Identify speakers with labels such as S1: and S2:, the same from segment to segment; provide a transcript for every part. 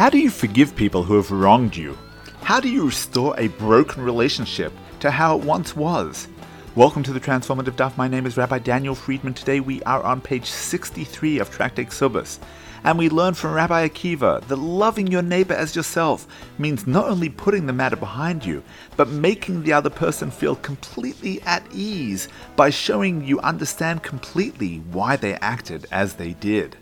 S1: How do you forgive people who have wronged you? How do you restore a broken relationship to how it once was? Welcome to the Transformative Daf. My name is Rabbi Daniel Friedman. Today we are on page 63 of Tractate Kesubos, and we learn from Rabbi Akiva that loving your neighbor as yourself means not only putting the matter behind you, but making the other person feel completely at ease by showing you understand completely why they acted as they did.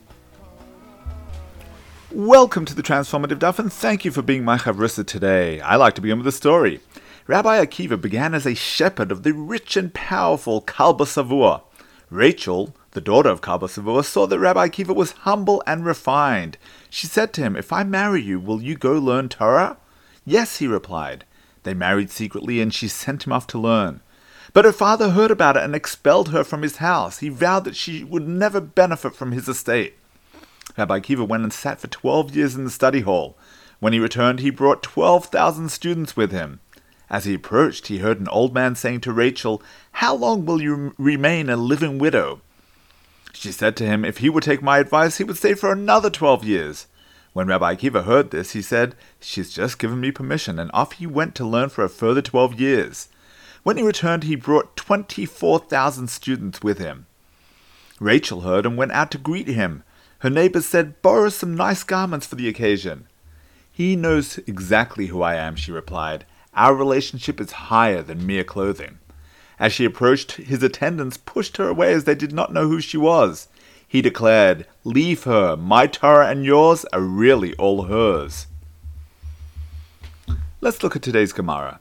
S1: Welcome to the Transformative Daf, and thank you for being my chavrusa today. I like to begin with a story. Rabbi Akiva began as a shepherd of the rich and powerful Kalba Savua. Rachel, the daughter of Kalba Savua, saw that Rabbi Akiva was humble and refined. She said to him, If I marry you, will you go learn Torah? Yes, he replied. They married secretly, and she sent him off to learn. But her father heard about it and expelled her from his house. He vowed that she would never benefit from his estate. Rabbi Akiva went and sat for 12 years in the study hall. When he returned, he brought 12,000 students with him. As he approached, he heard an old man saying to Rachel, How long will you remain a living widow? She said to him, If he would take my advice, he would stay for another 12 years. When Rabbi Akiva heard this, he said, She's just given me permission, and off he went to learn for a further 12 years. When he returned, he brought 24,000 students with him. Rachel heard and went out to greet him. Her neighbors said, Borrow some nice garments for the occasion. He knows exactly who I am, she replied. Our relationship is higher than mere clothing. As she approached, his attendants pushed her away as they did not know who she was. He declared, Leave her. My Torah and yours are really all hers. Let's look at today's Gemara.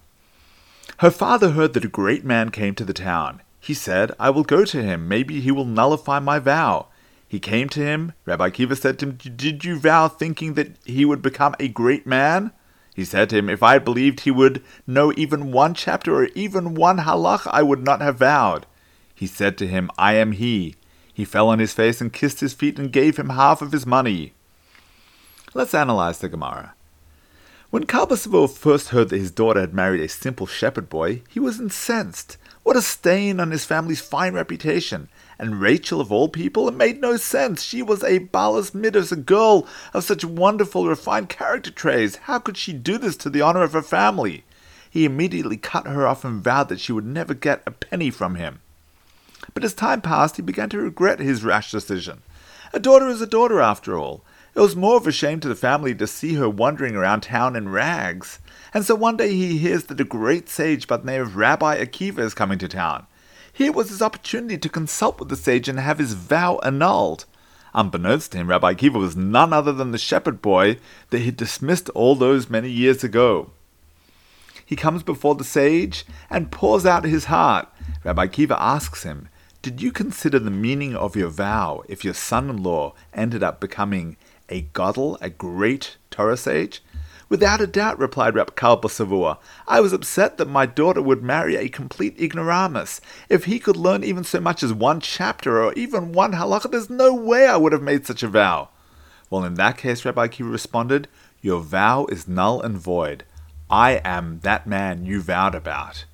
S1: Her father heard that a great man came to the town. He said, I will go to him. Maybe he will nullify my vow. He came to him. Rabbi Kiva said to him, Did you vow thinking that he would become a great man? He said to him, If I had believed he would know even one chapter or even one halach, I would not have vowed. He said to him, I am he. He fell on his face and kissed his feet and gave him half of his money. Let's analyze the Gemara. When Kalba Savua first heard that his daughter had married a simple shepherd boy, he was incensed. What a stain on his family's fine reputation. And Rachel, of all people, it made no sense. She was a Balas Midas, a girl of such wonderful, refined character traits. How could she do this to the honor of her family? He immediately cut her off and vowed that she would never get a penny from him. But as time passed, he began to regret his rash decision. A daughter is a daughter, after all. It was more of a shame to the family to see her wandering around town in rags. And so one day he hears that a great sage by the name of Rabbi Akiva is coming to town. Here was his opportunity to consult with the sage and have his vow annulled. Unbeknownst to him, Rabbi Akiva was none other than the shepherd boy that he dismissed all those many years ago. He comes before the sage and pours out his heart. Rabbi Akiva asks him, Did you consider the meaning of your vow if your son in law ended up becoming a gadol, a great Torah sage? Without a doubt, replied Rab Kalba Savua. I was upset that my daughter would marry a complete ignoramus. If he could learn even so much as one chapter or even one halakha, there's no way I would have made such a vow. Well, in that case, Rabbi Kiva responded, Your vow is null and void. I am that man you vowed about.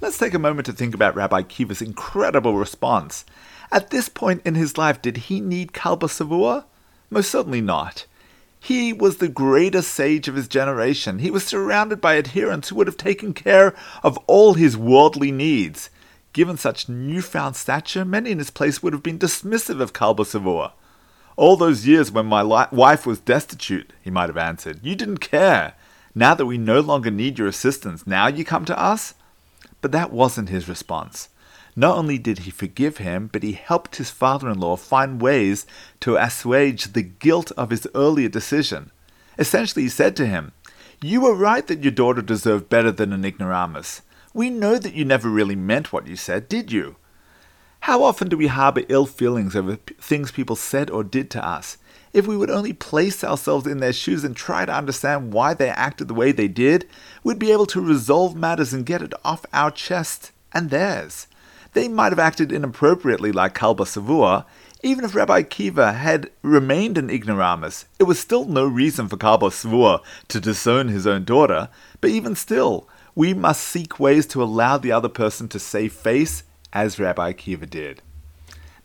S1: Let's take a moment to think about Rabbi Kiva's incredible response. At this point in his life, did he need Kalba Savua? Most certainly not. He was the greatest sage of his generation. He was surrounded by adherents who would have taken care of all his worldly needs. Given such newfound stature, many in his place would have been dismissive of Kalba Savua. All those years when my li- wife was destitute, he might have answered, you didn't care. Now that we no longer need your assistance, now you come to us? But that wasn't his response. Not only did he forgive him, but he helped his father in law find ways to assuage the guilt of his earlier decision. Essentially, he said to him, You were right that your daughter deserved better than an ignoramus. We know that you never really meant what you said, did you? How often do we harbor ill feelings over p- things people said or did to us? If we would only place ourselves in their shoes and try to understand why they acted the way they did, we'd be able to resolve matters and get it off our chest and theirs. They might have acted inappropriately like Kalba Savua. Even if Rabbi Kiva had remained an ignoramus, it was still no reason for Kalba Savua to disown his own daughter. But even still, we must seek ways to allow the other person to save face as Rabbi Kiva did.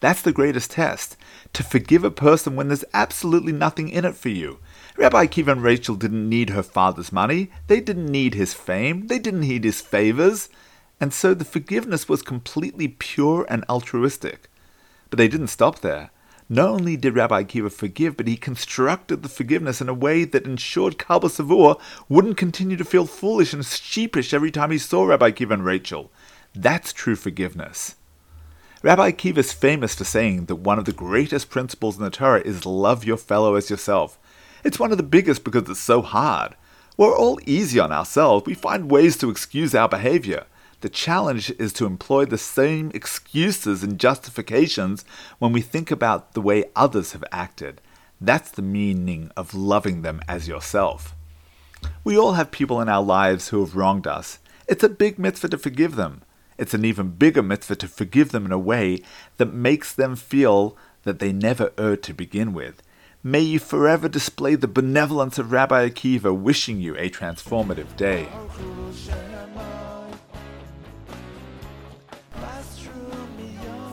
S1: That's the greatest test to forgive a person when there's absolutely nothing in it for you. Rabbi Kiva and Rachel didn't need her father's money, they didn't need his fame, they didn't need his favors, and so the forgiveness was completely pure and altruistic. But they didn't stop there. Not only did Rabbi Akiva forgive, but he constructed the forgiveness in a way that ensured Kalba Savua wouldn't continue to feel foolish and sheepish every time he saw Rabbi Akiva and Rachel. That's true forgiveness. Rabbi Akiva is famous for saying that one of the greatest principles in the Torah is love your fellow as yourself. It's one of the biggest because it's so hard. We're all easy on ourselves. We find ways to excuse our behavior. The challenge is to employ the same excuses and justifications when we think about the way others have acted. That's the meaning of loving them as yourself. We all have people in our lives who have wronged us. It's a big mitzvah to forgive them. It's an even bigger mitzvah to forgive them in a way that makes them feel that they never erred to begin with. May you forever display the benevolence of Rabbi Akiva, wishing you a transformative day.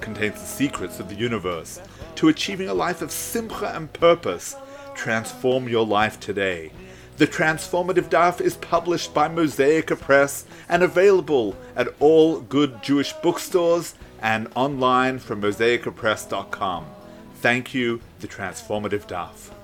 S1: contains the secrets of the universe to achieving a life of simcha and purpose. Transform your life today. The Transformative Daf is published by Mosaica Press and available at all good Jewish bookstores and online from mosaicapress.com. Thank you, The Transformative Daf.